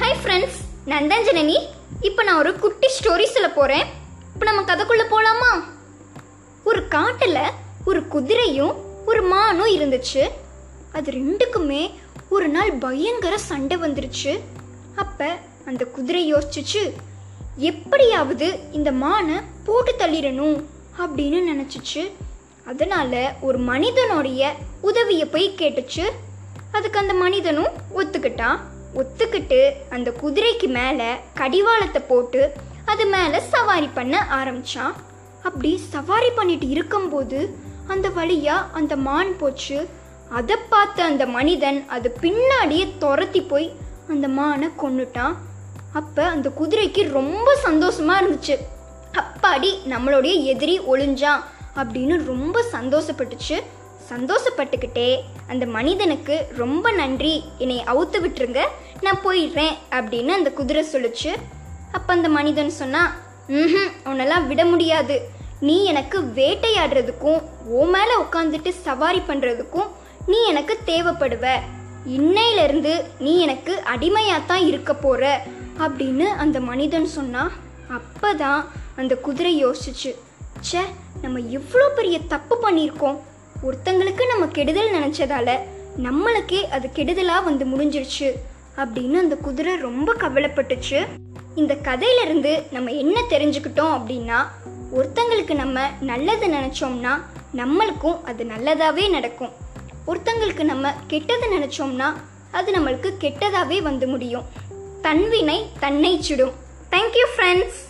Hi friends நந்தஞ்சனி இப்போ நான் ஒரு குட்டி ஸ்டோரி சொல்ல போகிறேன் இப்போ நம்ம கதைக்குள்ளே போகலாமா ஒரு காட்டில் ஒரு குதிரையும் ஒரு மானும் இருந்துச்சு. அது ரெண்டுக்குமே ஒரு நாள் பயங்கர சண்டை வந்துருச்சு. அப்போ அந்த குதிரை யோசிச்சுச்சு எப்படியாவது இந்த மானை போட்டு தள்ளிடணும் அப்படின்னு நினச்சிச்சு. அதனால ஒரு மனிதனுடைய உதவியை போய் கேட்டுச்சு. அதுக்கு அந்த மனிதனும் ஒத்துக்கிட்டான். ஒத்துக்கிட்டு அந்த குதிரைக்கு மேலே கடிவாளத்தை போட்டு அது மேலே சவாரி பண்ண ஆரம்பிச்சான். அப்படி சவாரி பண்ணிட்டு இருக்கும்போது அந்த வழியாக அந்த மான் போச்சு. அதை பார்த்த அந்த மனிதன் அது பின்னாடியே துரத்தி போய் அந்த மானை கொண்டுட்டான் அப்போ அந்த குதிரைக்கு ரொம்ப சந்தோஷமாக இருந்துச்சு. அப்பாடி நம்மளுடைய எதிரி ஒளிஞ்சான் அப்படின்னு ரொம்ப சந்தோஷப்பட்டுச்சு. சந்தோஷப்பட்டுக்கிட்டே அந்த மனிதனுக்கு ரொம்ப நன்றி. என்னை அவுத்து விட்டுருங்க. நான் போயிடுறேன் அப்படின்னு அந்த குதிரை சொல்லுச்சு. அப்போ அந்த மனிதன் சொன்னால் ம் உன்னெல்லாம் விட முடியாது. நீ எனக்கு வேட்டையாடுறதுக்கும் ஓ மேலே உட்காந்துட்டு சவாரி பண்ணுறதுக்கும் நீ எனக்கு தேவைப்படுவ. இன்னையிலிருந்து நீ எனக்கு அடிமையாத்தான் இருக்க போற. அப்படின்னு அந்த மனிதன் சொன்னா அப்பதான் அந்த குதிரை யோசிச்சு. ச்சே நம்ம எவ்வளோ பெரிய தப்பு பண்ணியிருக்கோம். ஒருத்தங்களுக்கு நம்ம கெடுதல் நினச்சதால நம்மளுக்கே அது கெடுதலாக வந்து முடிஞ்சிருச்சு அப்படின்னு அந்த குதிரை ரொம்ப கவலைப்பட்டுச்சு. இந்த கதையிலிருந்து நம்ம என்ன தெரிஞ்சுக்கிட்டோம் அப்படின்னா ஒருத்தங்களுக்கு நம்ம நல்லது நினச்சோம்னா நம்மளுக்கும் அது நல்லதாகவே நடக்கும். ஒருத்தங்களுக்கு நம்ம கெட்டது நினச்சோம்னா அது நம்மளுக்கு கெட்டதாகவே வந்து முடியும். தன்வினை தன்னை சுடும். Thank you friends